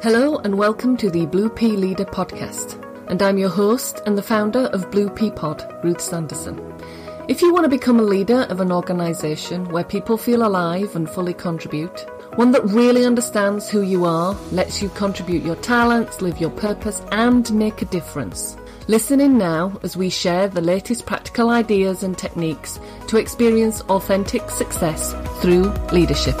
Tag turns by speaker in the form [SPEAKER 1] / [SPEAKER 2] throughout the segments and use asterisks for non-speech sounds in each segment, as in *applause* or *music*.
[SPEAKER 1] Hello and welcome to the Blue Pea Leader podcast. And I'm your host and the founder of Blue Pea Pod, Ruth Sanderson. If you want to become a leader of an organisation where people feel alive and fully contribute, one that really understands who you are, lets you contribute your talents, live your purpose, and make a difference. Listen in now as we share the latest practical ideas and techniques to experience authentic success through leadership.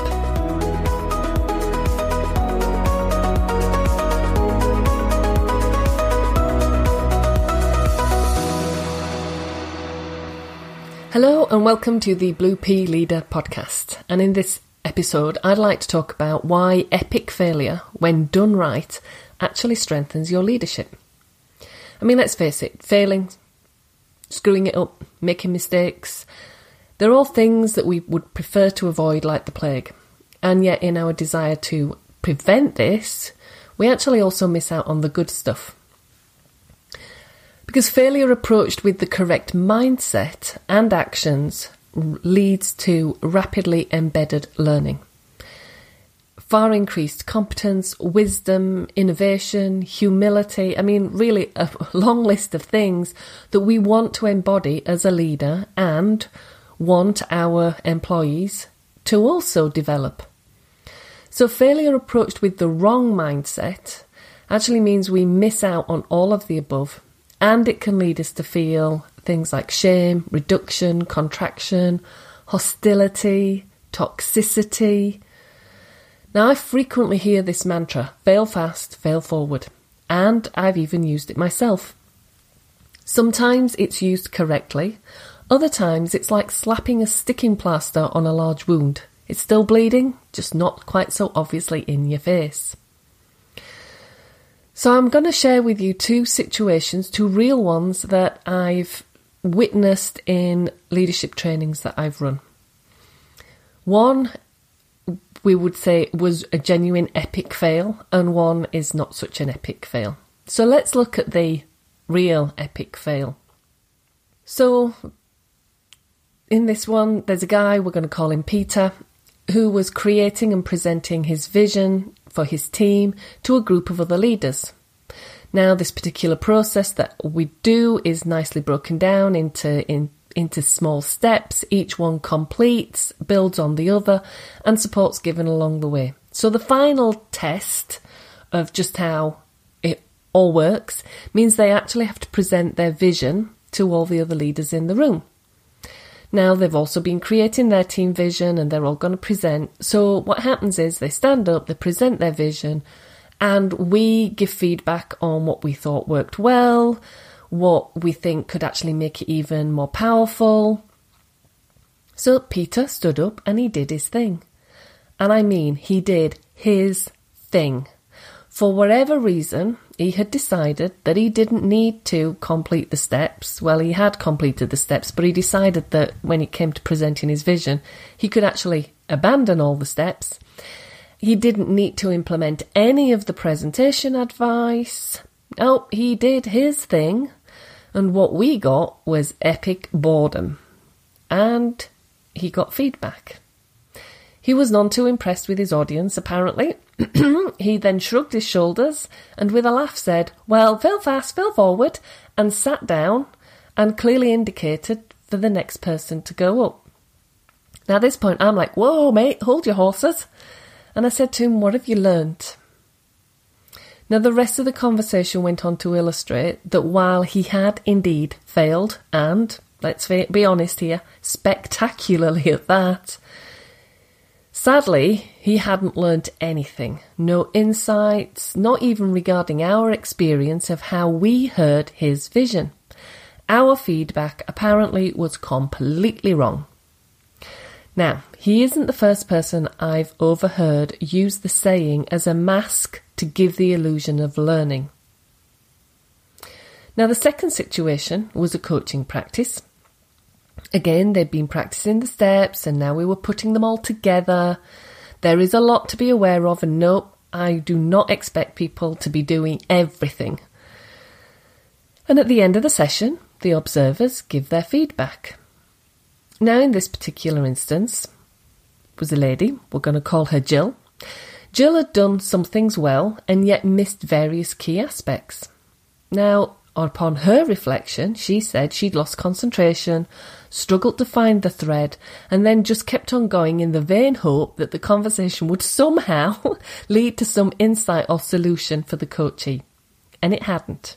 [SPEAKER 1] And welcome to the Blue Pea Leader podcast. And in this episode, I'd like to talk about why epic failure, when done right, actually strengthens your leadership. I mean, let's face it, failing, screwing it up, making mistakes, they're all things that we would prefer to avoid like the plague. And yet, in our desire to prevent this, we actually also miss out on the good stuff. Because failure approached with the correct mindset and actions leads to rapidly embedded learning. Far increased competence, wisdom, innovation, humility. I mean, really a *laughs* long list of things that we want to embody as a leader and want our employees to also develop. So, failure approached with the wrong mindset actually means we miss out on all of the above and it can lead us to feel things like shame, reduction, contraction, hostility, toxicity. Now, I frequently hear this mantra fail fast, fail forward, and I've even used it myself. Sometimes it's used correctly, other times it's like slapping a sticking plaster on a large wound. It's still bleeding, just not quite so obviously in your face. So I'm going to share with you two situations, two real ones that I've witnessed in leadership trainings that I've run. One we would say was a genuine epic fail, and one is not such an epic fail. So let's look at the real epic fail. So, in this one, there's a guy, we're going to call him Peter, who was creating and presenting his vision for his team to a group of other leaders. Now, this particular process that we do is nicely broken down into in, into small steps. Each one completes, builds on the other, and supports given along the way. So the final test of just how it all works means they actually have to present their vision to all the other leaders in the room. Now they've also been creating their team vision and they're all going to present. So what happens is they stand up, they present their vision, and we give feedback on what we thought worked well, what we think could actually make it even more powerful. So Peter stood up and he did his thing. And I mean, he did his thing. For whatever reason, he had decided that he didn't need to complete the steps. Well, he had completed the steps, but he decided that when it came to presenting his vision, he could actually abandon all the steps he didn't need to implement any of the presentation advice. Oh, he did his thing. And what we got was epic boredom. And he got feedback. He was none too impressed with his audience, apparently. *clears throat* he then shrugged his shoulders and with a laugh said, Well, fill fast, fill forward, and sat down and clearly indicated for the next person to go up. Now, at this point, I'm like, Whoa, mate, hold your horses. And I said to him, What have you learnt? Now, the rest of the conversation went on to illustrate that while he had indeed failed, and let's be honest here, spectacularly at that, sadly, he hadn't learnt anything. No insights, not even regarding our experience of how we heard his vision. Our feedback apparently was completely wrong. Now, he isn't the first person I've overheard use the saying as a mask to give the illusion of learning. Now, the second situation was a coaching practice. Again, they'd been practicing the steps and now we were putting them all together. There is a lot to be aware of, and no, I do not expect people to be doing everything. And at the end of the session, the observers give their feedback. Now, in this particular instance, was a lady, we're going to call her Jill. Jill had done some things well and yet missed various key aspects. Now, upon her reflection, she said she'd lost concentration, struggled to find the thread, and then just kept on going in the vain hope that the conversation would *laughs* somehow *laughs* lead to some insight or solution for the coachee. And it hadn't.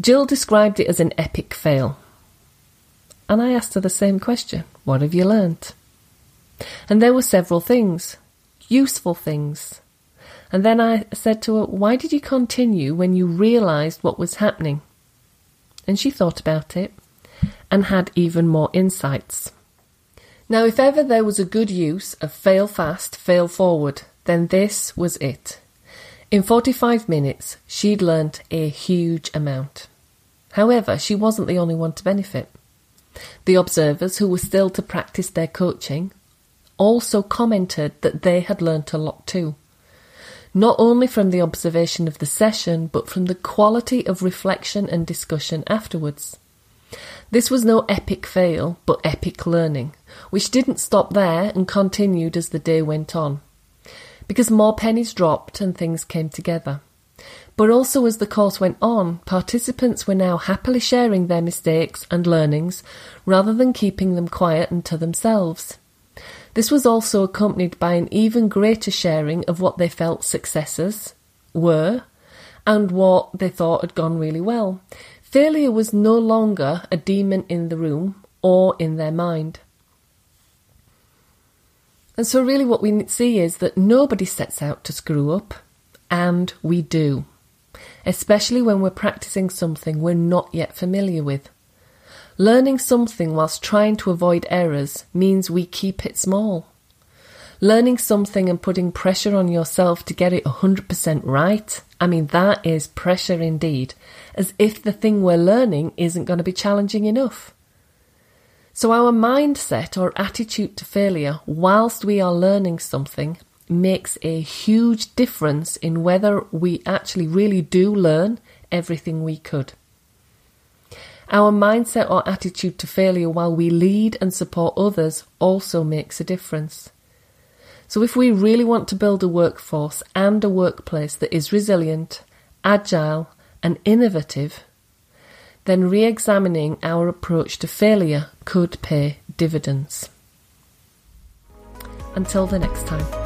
[SPEAKER 1] Jill described it as an epic fail. And I asked her the same question What have you learnt? And there were several things, useful things. And then I said to her, Why did you continue when you realised what was happening? And she thought about it and had even more insights. Now, if ever there was a good use of fail fast, fail forward, then this was it. In 45 minutes, she'd learnt a huge amount. However, she wasn't the only one to benefit. The observers who were still to practice their coaching also commented that they had learnt a lot too. Not only from the observation of the session, but from the quality of reflection and discussion afterwards. This was no epic fail, but epic learning, which didn't stop there and continued as the day went on. Because more pennies dropped and things came together. But also as the course went on, participants were now happily sharing their mistakes and learnings rather than keeping them quiet and to themselves. This was also accompanied by an even greater sharing of what they felt successes were and what they thought had gone really well. Failure was no longer a demon in the room or in their mind. And so, really, what we see is that nobody sets out to screw up, and we do, especially when we're practicing something we're not yet familiar with. Learning something whilst trying to avoid errors means we keep it small. Learning something and putting pressure on yourself to get it 100% right, I mean, that is pressure indeed, as if the thing we're learning isn't going to be challenging enough. So, our mindset or attitude to failure whilst we are learning something makes a huge difference in whether we actually really do learn everything we could. Our mindset or attitude to failure while we lead and support others also makes a difference. So, if we really want to build a workforce and a workplace that is resilient, agile, and innovative, then re examining our approach to failure could pay dividends. Until the next time.